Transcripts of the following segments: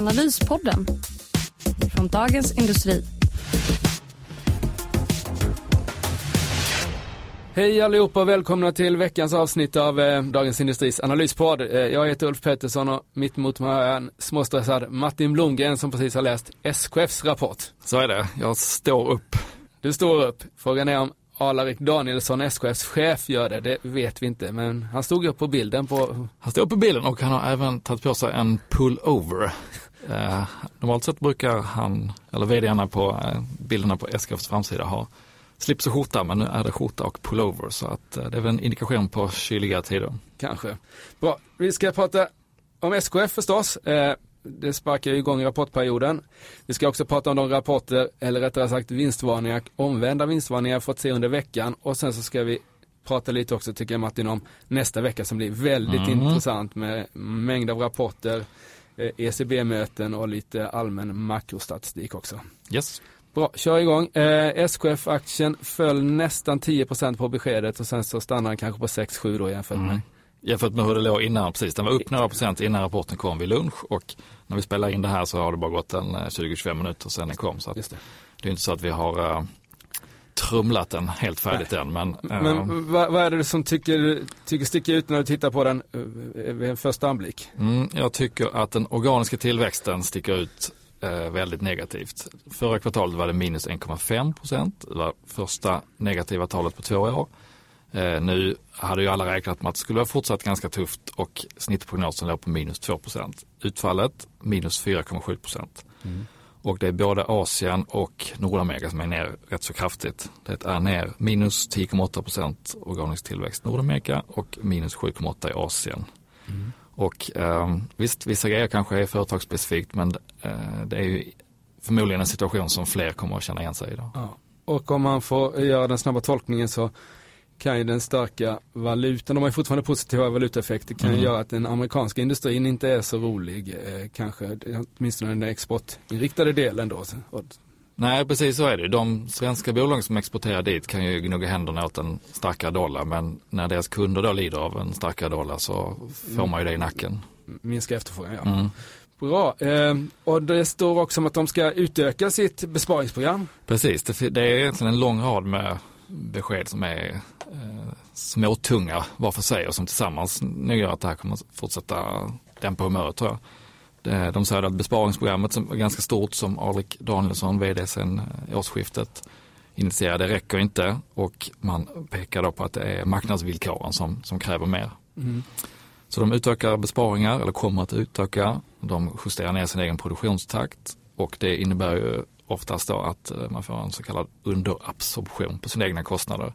Analyspodden från Dagens Industri. Hej allihopa och välkomna till veckans avsnitt av eh, Dagens Industris analyspodd. Eh, jag heter Ulf Pettersson och mitt emot mig har jag en småstressad Martin Blomgren som precis har läst SKFs rapport. Så är det, jag står upp. Du står upp. Frågan är om Alarik Danielsson, SKFs chef, gör det. Det vet vi inte, men han stod upp på bilden på... Han står upp på bilden och han har även tagit på sig en pullover. Eh, normalt sett brukar han, eller vdarna på eh, bilderna på SKFs framsida ha slips och skjorta, men nu är det skjorta och pullover så att eh, det är väl en indikation på kyliga tider. Kanske. Bra, vi ska prata om SKF förstås. Eh, det sparkar ju igång rapportperioden. Vi ska också prata om de rapporter, eller rättare sagt vinstvarningar, omvända vinstvarningar fått se under veckan och sen så ska vi prata lite också tycker jag Martin om nästa vecka som blir väldigt Mm. intressant med mängd av rapporter, ECB-möten och lite allmän makrostatistik också. Yes. Bra, kör igång. Eh, SKF-aktien föll nästan 10% på beskedet och sen så stannar den kanske på 6-7 då jämfört med. Mm. Jämfört med hur det låg innan, precis. Den var upp några procent innan rapporten kom vid lunch och när vi spelar in det här så har det bara gått en eh, 20-25 minuter sedan den kom. Så det. det är inte så att vi har uh, trumlat den helt färdigt än. Men, Men vad, vad är det som tycker, tycker sticker ut när du tittar på den eh, vid en första anblick? Mm, jag tycker att den organiska tillväxten sticker ut eh, väldigt negativt. Förra kvartalet var det minus 1,5 procent. Det var första negativa talet på två år. Eh, nu hade ju alla räknat med att det skulle vara fortsatt ganska tufft och snittprognosen låg på minus 2 procent. Utfallet minus 4,7 procent. Och det är både Asien och Nordamerika som är ner rätt så kraftigt. Det är ner minus 10,8 procent organisk tillväxt i Nordamerika och minus 7,8 i Asien. Och eh, visst, vissa grejer kanske är företagsspecifikt men eh, det är ju förmodligen en situation som fler kommer att känna igen sig i. Då. Ja. Och om man får göra den snabba tolkningen så kan ju den starka valutan, de har ju fortfarande positiva valutaeffekter, kan ju Mm. göra att den amerikanska industrin inte är så rolig, eh, kanske, åtminstone den exportinriktade delen då. Nej, precis så är det. De svenska bolag som exporterar dit kan ju gnugga händerna åt en starkare dollar men när deras kunder då lider av en starkare dollar så får man ju det i nacken. minska efterfrågan, ja. Mm. Bra, eh, och det står också om att de ska utöka sitt besparingsprogram. Precis, det, det är egentligen en lång rad med besked som är eh, småtunga var för sig och som tillsammans nu gör att det här kommer att fortsätta dämpa humöret tror jag. Det, de säger att besparingsprogrammet som är ganska stort som Alrik Danielsson, vd sedan eh, årsskiftet, initierade räcker inte och man pekar då på att det är marknadsvillkoren som, som kräver mer. Så de utökar besparingar, eller kommer att utöka. De justerar ner sin egen produktionstakt och det innebär ju oftast då att eh, man får en så kallad underabsorption på sina egna kostnader.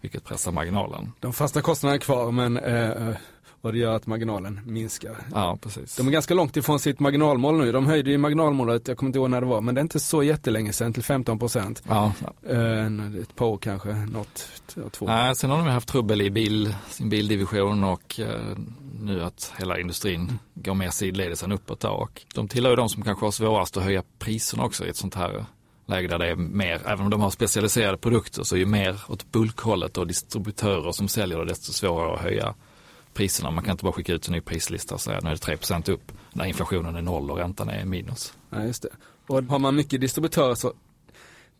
Vilket pressar marginalen. De fasta kostnaderna är kvar men eh, och det gör att marginalen minskar. Ja, precis. De är ganska långt ifrån sitt marginalmål nu. De höjde ju marginalmålet, jag kommer inte ihåg när det var, men det är inte så jättelänge sedan till 15 procent. Ja, Eh, ett par år kanske, något, två. Nej, sen har de haft trubbel i bil, sin bildivision och eh, nu att hela industrin går mer sidledes än uppåt. Då. Och de tillhör ju de som kanske har svårast att höja priserna också i ett sånt här läge där det är mer, även om de har specialiserade produkter så är ju mer åt bulkhållet och distributörer som säljer det desto svårare att höja priserna. Man kan inte bara skicka ut en ny prislista och säga nu är det 3% upp när inflationen är noll och räntan är minus. Ja, just det. Och har man mycket distributörer så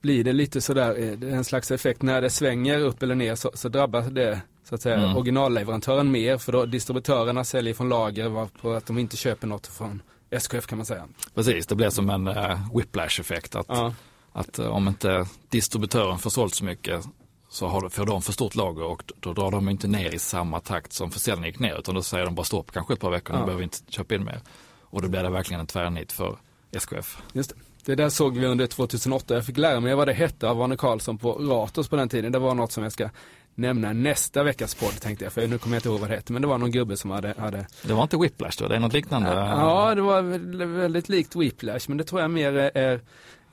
blir det lite sådär, eh, en slags effekt när det svänger upp eller ner så, så drabbas det så att säga Mm. originalleverantören mer för då distributörerna säljer från lager varpå att de inte köper något från SKF kan man säga. Precis, det blir som en uh, whiplash-effekt. Att, Ja, att eh, om inte distributören får sålt så mycket så har, får de för stort lager och då drar de inte ner i samma takt som försäljningen gick ner utan då säger de bara stopp kanske ett par veckor, Ja. nu behöver vi inte köpa in mer. Och då blir det verkligen en tvärnit för SKF. just det. Det där såg vi under 2008. Jag fick lära mig vad det hette av Arne Karlsson på Ratos på den tiden. Det var något som jag ska nämna nästa veckas podd tänkte jag, för nu kommer jag inte ihåg vad det hette, men det var någon gubbe som hade, hade... Det var inte Whiplash då, det är något liknande? Ja, det var väldigt likt Whiplash, men det tror jag mer är,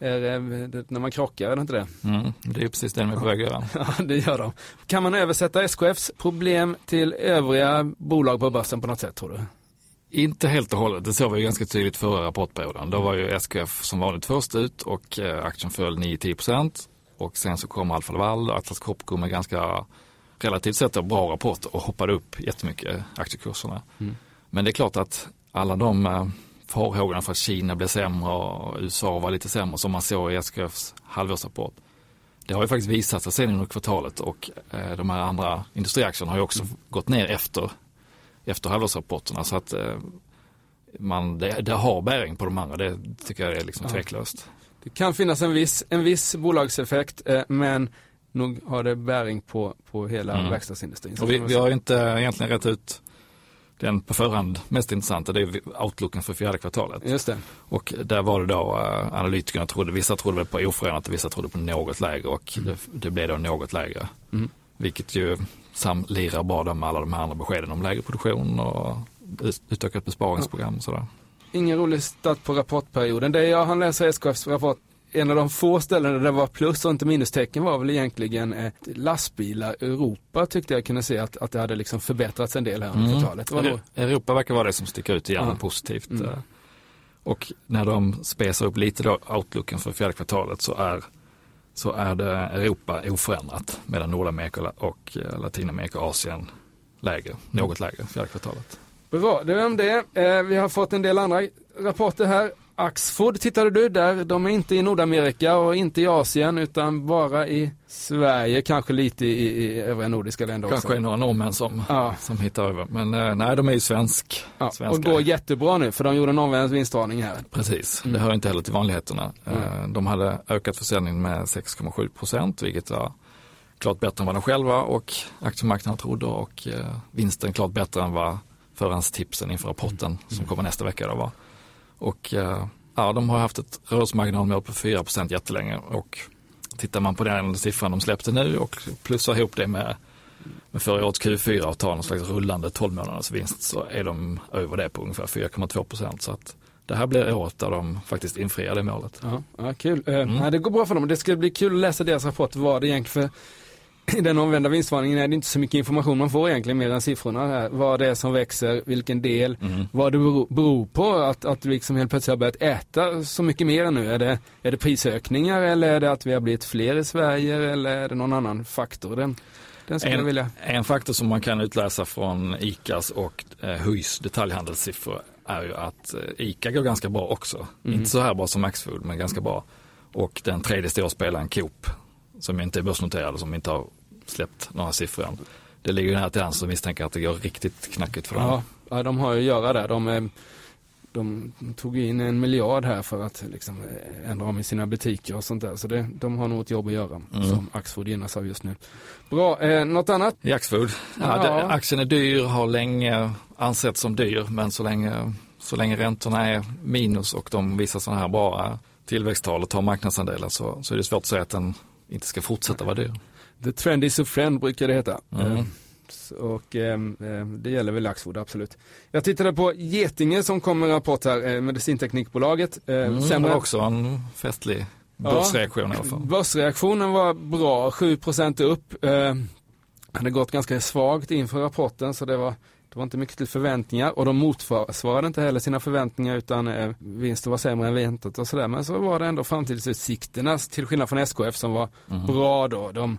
när man krockar, är det inte det? Mm, det är precis det de är på väg att göra. Ja, det gör de. Kan man översätta SKFs problem till övriga bolag på börsen på något sätt tror du? Inte helt och hållet, det såg vi ganska tydligt förra rapportperioden. Då var ju SKF som vanligt först ut och eh, aktien föll 9-10 procent. Och sen så kom Alfa Laval och Atlas Copco med ganska relativt sett bra rapport och hoppade upp jättemycket aktiekurserna. Mm. Men det är klart att alla de eh, farhågorna för att Kina blev sämre och USA var lite sämre som man såg i SKFs halvårsrapport. Det har ju faktiskt visat sig sen under kvartalet och eh, de här andra industriaktierna har ju också mm. gått ner efter, efter halvårsrapporterna. Så att eh, man, det, det, har bäring på de andra, det tycker jag är liksom tveklöst. Det kan finnas en viss, en viss bolagseffekt eh, men nog har det bäring på, på hela mm. verkstadsindustrin. Och vi, vi har inte egentligen rätt ut den på förhand mest intressanta, det är outlooken för fjärde kvartalet. Just det. Och där var det då uh, analytikerna trodde, vissa trodde på oförändrat och vissa trodde på något lägre och mm. det, det, blev då något lägre. Mm. Vilket ju samlirar bara med alla de här andra beskeden om lägre produktion och utökat besparingsprogram och sådär. Ingen rolig start på rapportperioden. Det jag hann läsa SKFs rapport en av de få ställena där det var plus och inte minustecken var väl egentligen eh, lastbilar Europa tyckte jag kunde se att, att det hade liksom förbättrats en del här under mm. kvartalet. Europa verkar vara det som sticker ut igen ja. positivt. Mm. Eh. Och när de spesar upp lite då outlooken för fjärde kvartalet så är, så är det Europa oförändrat medan Nordamerika och eh, Latinamerika och Asien lägre, något lägre fjärde kvartalet. Bra, det var om det. vi har fått en del andra rapporter här. Axford tittade du där, de är inte i Nordamerika och inte i Asien utan bara i Sverige, kanske lite i, i övriga nordiska länder kanske också. Kanske några norrmän som, ja. som hittar över, men eh, nej de är ju svensk. Ja, och går jättebra nu för de gjorde en omvänd vinstvarning här. Precis, mm. det hör inte heller till vanligheterna. Mm. De hade ökat försäljningen med 6,7 procent vilket var klart bättre än vad de själva och aktiemarknaden trodde och eh, vinsten klart bättre än vad förhandstipsen inför rapporten mm. som kommer nästa vecka då var. Och eh, ja, de har haft ett rörelsemarginalmål på 4% jättelänge och tittar man på den siffran de släppte nu och plussar ihop det med, med förra årets Q4 och tar någon slags rullande 12 månaders vinst så är de över det på ungefär 4,2 procent. Så att det här blir året där de faktiskt infriar det målet. Ja, ja kul. Eh, mm. Ja, det går bra för dem. Det ska bli kul att läsa deras rapport vad det egentligen för i den omvända vinstvarningen är det inte så mycket information man får egentligen mer än siffrorna här. Vad det är som växer, vilken del, mm. vad det beror på att, att vi liksom helt plötsligt har börjat äta så mycket mer nu. Är det, är det prisökningar eller är det att vi har blivit fler i Sverige eller är det någon annan faktor? Den, den en, vilja... en faktor som man kan utläsa från ICAs och eh, HUIs detaljhandelssiffror är ju att eh, ICA går ganska bra också. Mm. Inte så här bra som Maxfood men ganska bra. Och den tredje stora spelaren Coop som inte är börsnoterad och som inte har släppt några siffror än. Det ligger nära till hands att misstänka att det går riktigt knackigt för dem. Ja, de har ju att göra det. De, de tog in en miljard här för att liksom ändra om i sina butiker och sånt där. Så det, de har nog ett jobb att göra mm. som Axfood gynnas av just nu. Bra, eh, något annat? I Axfood? Ja, ja. Det, aktien är dyr, har länge ansetts som dyr men så länge, så länge räntorna är minus och de visar sådana här bra tillväxttal och tar marknadsandelar så, så är det svårt att säga att den inte ska fortsätta vara dyr. The trend is a friend brukar det heta. Mm. Och eh, det gäller väl Laxford, absolut. Jag tittade på Getinge som kom med en rapport här, eh, medicinteknikbolaget. Eh, mm, sämre... var också en festlig börsreaktion ja, i alla fall. Börsreaktionen var bra, 7% upp. Eh, hade gått ganska svagt inför rapporten så det var det var inte mycket till förväntningar och de motsvarade inte heller sina förväntningar utan eh, vinsten var sämre än väntat och sådär. Men så var det ändå framtidsutsikterna till skillnad från SKF som var mm. bra då. De,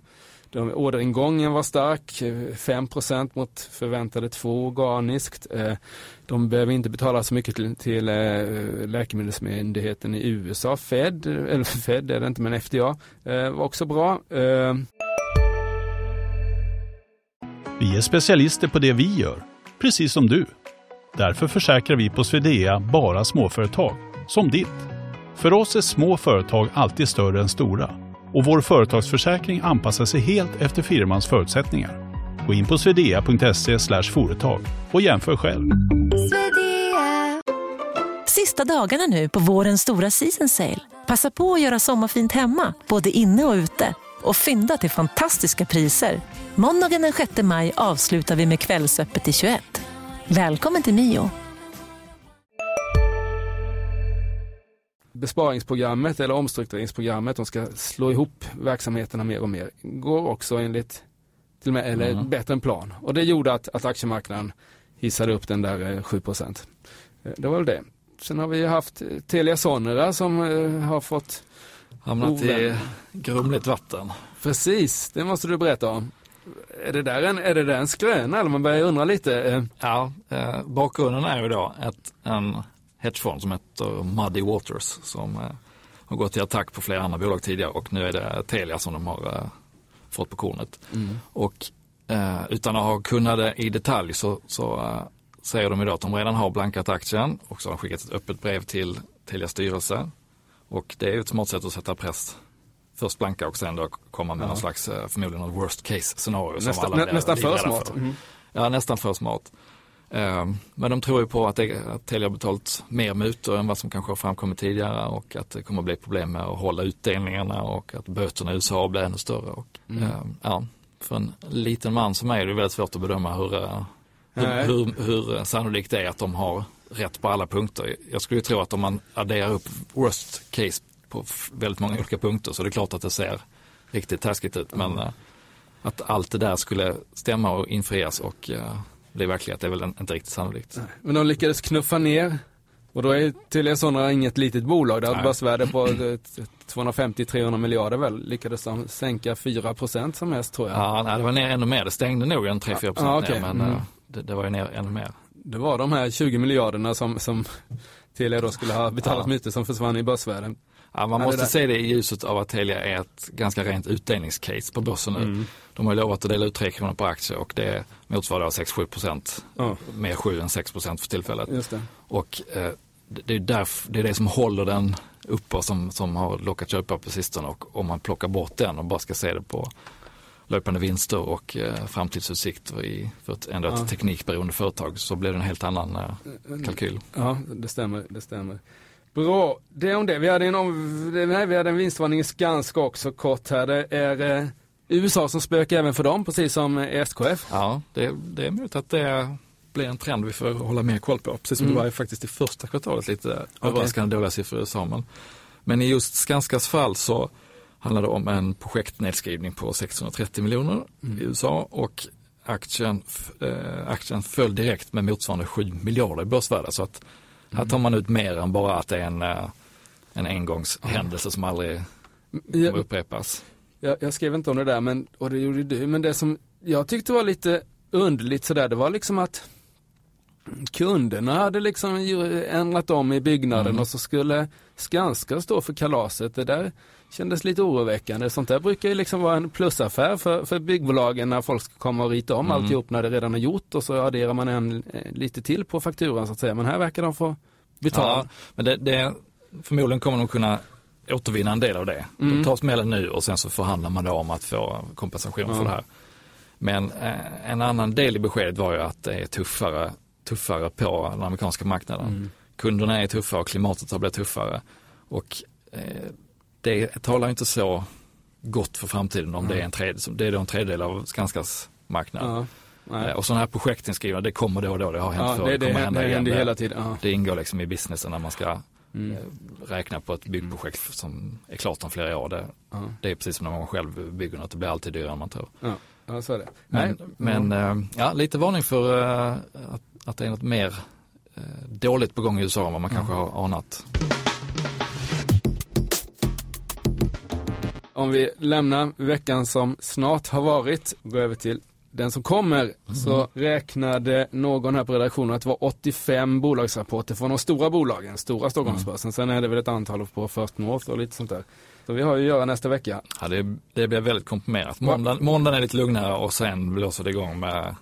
de, orderingången var stark, 5% mot förväntade 2 organiskt. Eh, de behöver inte betala så mycket till, till eh, läkemedelsmyndigheten i USA, Fed, eller Fed är det inte men FDA, eh, var också bra. Vi är specialister på det vi gör precis som du. Därför försäkrar vi på Swedea bara småföretag, som ditt. För oss är små företag alltid större än stora och vår företagsförsäkring anpassar sig helt efter firmans förutsättningar. Gå in på swedea.se företag och jämför själv. Sista dagarna nu på vårens stora season sale. Passa på att göra sommarfint hemma, både inne och ute. och fynda till fantastiska priser. Måndagen den 6 maj avslutar vi med Kvällsöppet i 21. Välkommen till Mio. Besparingsprogrammet eller omstruktureringsprogrammet, de ska slå ihop verksamheterna mer och mer, går också enligt, till och med, eller Mm. bättre än plan. Och det gjorde att, att aktiemarknaden hissade upp den där eh, 7 procent. Eh, Det var väl det. Sen har vi haft eh, Telia Sonera som eh, har fått, Hamnat i Ovän. grumligt vatten. precis, det måste du berätta om. Är det där en, är det där en skröna eller man börjar undra lite? eh, Ja, eh, bakgrunden är ju då ett, en hedgefond som heter Muddy Waters som eh, har gått till attack på flera andra bolag tidigare och nu är det Telia som de har fått på kornet. Och eh, utan att ha kunnat det i detalj så, så säger de idag att de redan har blankat aktien och så har de skickat ett öppet brev till Telias styrelse. Och det är ju ett smart sätt att sätta press. Först blanka och sen då komma med någon slags, eh, förmodligen något worst case scenario. som Nästan, alla nä, nästan för smart. för. Mm. Ja, nästan för smart. Ehm, Men de tror ju på att, att Telia har betalt mer mutor än vad som kanske har framkommit tidigare och att det kommer att bli problem med att hålla utdelningarna och att böterna i USA blir ännu större. Och, Mm. ehm, ja, för en liten man som mig är det väldigt svårt att bedöma hur, eh, hur, hur, hur sannolikt det är att de har rätt på alla punkter. Jag skulle ju tro att om man adderar upp worst case på väldigt många olika punkter så är det klart att det ser riktigt taskigt ut. Men eh, att allt det där skulle stämma och infrias och uh, bli verklighet det är väl en- inte riktigt sannolikt. Men de lyckades knuffa ner och då är Telia Sonera inget litet bolag. Det har ett börsvärde på eh, 250-300 lyckades väl. Lyckades de sänka 4 procent som mest tror jag. Ja, nej, det var ner ännu mer. Det stängde nog en 3-4 procent Ja, okej. ner men Mm. eh, det, det var ju ner ännu mer. Det var de här 20 miljarderna som, som Telia då skulle ha betalat Ja. myter som försvann i börsvärden. Ja, man Ja, måste se det i ljuset av att Telia är ett ganska rent utdelningscase på börsen nu. Mm. De har ju lovat att dela ut 3 kronor per aktie och det motsvarar 6-7 procent. Ja, Mer 7 än 6 procent för tillfället. just det. Och eh, det, är därf, det är det som håller den uppe som, som har lockat köpa på sistone. Och om man plockar bort den och bara ska se det på löpande vinster och eh, framtidsutsikter i, för ett, ändå ett Ja. teknikberoende företag så blir det en helt annan eh, kalkyl. Ja, det stämmer. Det stämmer. Bra, det om det. Vi hade en, om, nej, vi hade en vinstvarning i Skanska också kort här. Det är eh, USA som spökar även för dem, precis som eh, SKF. Ja, det, det är möjligt att det blir en trend vi får hålla mer koll på. Precis som Mm. det var faktiskt i första kvartalet lite överraskande dåliga siffror i USA. Men, men i just Skanskas fall så handlar det om en projektnedskrivning på 630 miljoner i USA och aktien, eh, aktien föll direkt med motsvarande 7 miljarder i börsvärde. Så att här tar man ut mer än bara att det är en, eh, en engångshändelse som aldrig Jag, upprepas. jag, jag skrev inte om det där, men, och det gjorde du, men det som jag tyckte var lite underligt sådär, det var liksom att kunderna hade liksom ändrat om i byggnaden Mm. och så skulle Skanska stå för kalaset. Det där kändes lite oroväckande. Sånt där brukar ju liksom vara en plusaffär för, för byggbolagen när folk ska komma och rita om Mm. alltihop när det redan är gjort och så adderar man en eh, lite till på fakturan så att säga. Men här verkar de få betala. Ja, men det, det, förmodligen kommer de kunna återvinna en del av det. Mm. De tar smällen nu och sen så förhandlar man då om att få kompensation Ja. för det här. Men eh, en annan del i beskedet var ju att det är tuffare, tuffare på den amerikanska marknaden. Mm. Kunderna är tuffare och klimatet har blivit tuffare. Och eh, det talar inte så gott för framtiden om det är en tredjedel, det är då en tredjedel av Skanskas marknad. Ja. Nej. Eh, Och sådana här projektinskrivna, det kommer då och då, det har hänt Ja, förr, det, det kommer det, hända det igen. Det- hela tiden. Ja. det ingår liksom i businessen när man ska Mm. eh, räkna på ett byggprojekt som är klart om flera år. Det, Ja. det är precis som när man själv bygger något, det blir alltid dyrare än man tror. Ja. ja, så är det. Men, Nej. men eh, ja, lite varning för att, att det är något mer dåligt på gång i USA än vad man kanske har anat. Om vi lämnar veckan som snart har varit och går över till den som kommer så räknade någon här på redaktionen att det var 85 bolagsrapporter från de stora bolagen, stora Stockholmsbörsen. Sen är det väl ett antal på First North och lite sånt där. Så vi har ju att göra nästa vecka. Ja, det, det blir väldigt komprimerat. Måndag, måndagen är lite lugnare och sen blåser det igång med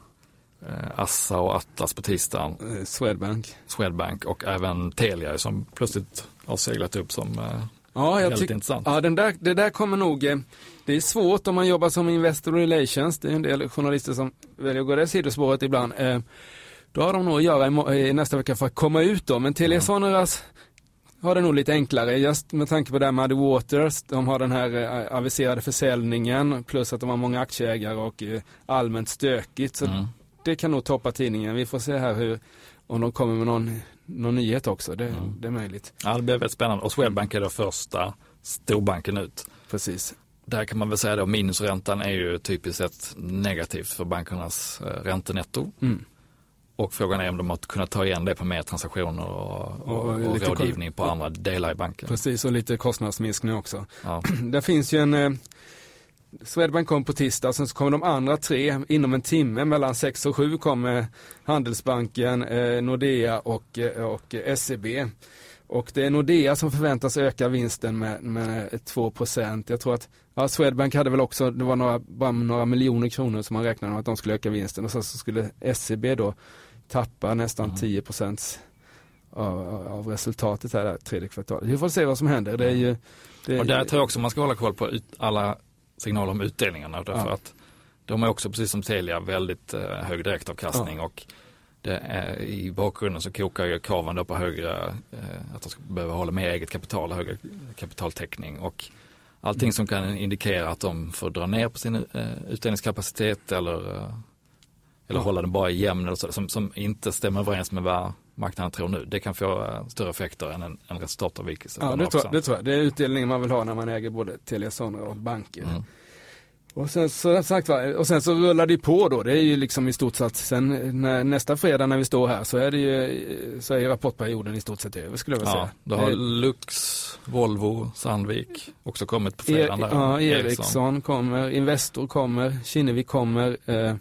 eh, Assa och Atlas på tisdagen, Eh, Swedbank. Swedbank och även Telia som plötsligt har seglat upp som eh, Ja, jag tycker. Ja, den där, det där kommer nog, eh, det är svårt om man jobbar som Investor Relations, det är en del journalister som väljer att gå det sidospåret ibland. Eh, Då har de nog att göra i, nästa vecka för att komma ut då, men Telia Soneras har det nog lite enklare just med tanke på det här med Muddy Waters. De har den här eh, aviserade försäljningen plus att de har många aktieägare och allmänt stökigt. Så Mm. det kan nog toppa tidningen. Vi får se här hur, om de kommer med någon, någon nyhet också. Det, Mm. det är möjligt. Ja, det blir väldigt spännande. Och Swedbank är då första storbanken ut. Precis. Där kan man väl säga då minusräntan är ju typiskt sett negativt för bankernas eh, räntenetto. Mm. Och frågan är om de har kunnat ta igen det på mer transaktioner och, och, Och och, rådgivning på andra delar i banken. Precis, och lite kostnadsminskning också. Ja. Det finns ju en eh, Swedbank kom på tisdag, sen så kommer de andra tre inom en timme, mellan 6 och 7 kommer Handelsbanken, eh, Nordea och, eh, och eh, SEB. Och det är Nordea som förväntas öka vinsten med, med 2 Jag tror att ja, Swedbank hade väl också, det var några, bara några miljoner kronor som man räknade med att de skulle öka vinsten och sen så skulle SEB då tappa nästan Mm. 10 av, av resultatet här, det tredje kvartalet. Vi får se vad som händer. Det är ju, det, Och där tror jag också man ska hålla koll på ut, alla signaler om utdelningarna därför Ja. att de är också precis som Telia väldigt eh, hög direktavkastning och det är, i bakgrunden så kokar ju kraven då på högre, eh, att de ska behöva hålla mer eget kapital, högre kapitaltäckning och allting som kan indikera att de får dra ner på sin eh, utdelningskapacitet eller, eller Ja. hålla den bara jämn eller så, som, som inte stämmer överens med vad marknaden tror nu. Det kan få eh, större effekter än en, en resultatavvikelse. Ja, det tror, 0%. jag, det tror jag. Det är utdelningen man vill ha när man äger både Telia Sonera och banker. Mm. Och sen så, sagt, och sen så rullar det på då. Det är ju liksom i stort sett, sen när, nästa fredag när vi står här så är det ju, så är rapportperioden i stort sett över skulle jag vilja Ja, säga. då har Lux, Volvo, Sandvik också kommit på fredagen. där. ja, Ericsson kommer, Investor kommer, Kinnevik kommer. Eh,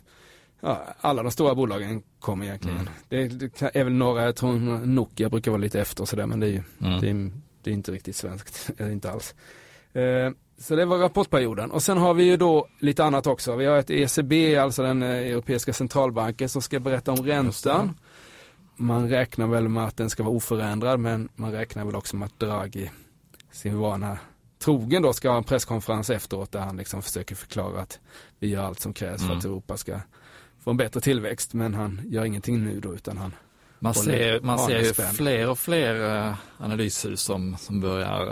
ja, alla de stora bolagen kommer egentligen. Mm. Det, det är väl några, jag tror Nokia brukar vara lite efter sådär men det är ju Mm. det, är, det är inte riktigt svenskt, inte alls. Eh, så det var rapportperioden. Och sen har vi ju då lite annat också. Vi har ett ECB, alltså den eh, Europeiska centralbanken, som ska berätta om räntan. Man räknar väl med att den ska vara oförändrad, men man räknar väl också med att Draghi, sin vana trogen då, ska ha en presskonferens efteråt där han liksom försöker förklara att vi gör allt som krävs för Mm. att Europa ska få en bättre tillväxt. Men han gör ingenting nu då, utan han Man ser, man ser ju fler och fler eh, analyshus som, som börjar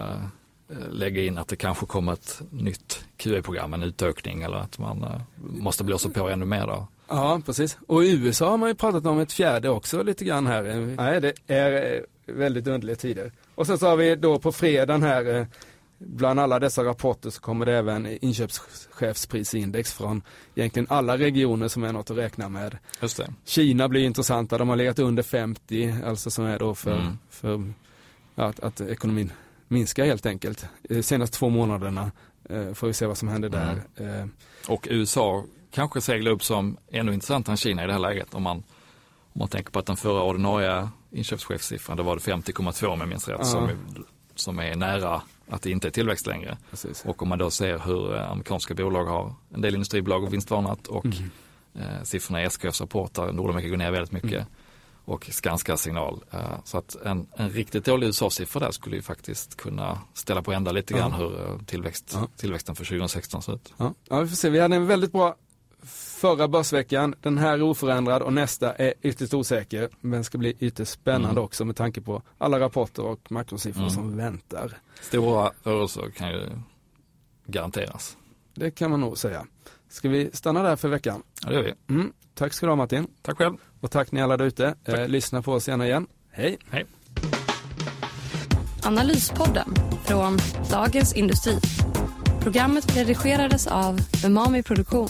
eh, lägga in att det kanske kommer ett nytt QE-program, en utökning eller att man eh, måste blåsa på ännu mer då. Ja, precis. Och i USA har man ju pratat om ett fjärde också lite grann här. Nej, det är väldigt underliga tider. Och sen så har vi då på fredagen här, bland alla dessa rapporter så kommer det även inköpschefsprisindex från egentligen alla regioner som är något att räkna med. Kina blir intressanta, de har legat under 50, alltså som är då för, Mm. för att, att ekonomin minskar helt enkelt. Eh, Senaste två månaderna eh, får vi se vad som händer där. Eh, Och USA kanske seglar upp som ännu intressantare än Kina i det här läget om man, om man tänker på att den förra ordinarie inköpschefssiffran, det var det 50,2 om jag minns rätt, Ja. som, som är nära att det inte är tillväxt längre. precis. Och om man då ser hur eh, amerikanska bolag har, en del industribolag har vinstvarnat och Mm. eh, siffrorna i SKFs rapport där Nordamerika går ner väldigt mycket Mm. och Skanskas signal. Eh, så att en, en riktigt dålig USA-siffra där skulle ju faktiskt kunna ställa på ända lite grann Ja. hur eh, tillväxt, Ja. tillväxten för 2016 ser ut. Ja, ja, vi får se. Vi hade en väldigt bra förra börsveckan. Den här är oförändrad och nästa är ytterst osäker. Men ska bli ytterst spännande Mm. också med tanke på alla rapporter och makrosiffror Mm. som väntar. Stora rörelser kan ju garanteras. Det kan man nog säga. Ska vi stanna där för veckan? Ja, det gör vi. Mm. Tack ska du ha Martin. Tack själv. Och tack ni alla där ute. Eh, lyssna på oss gärna igen. Hej! Hej. Analyspodden från Dagens Industri. Programmet redigerades av Umami Produktion.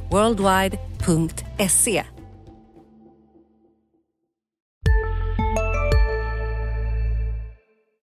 worldwide.se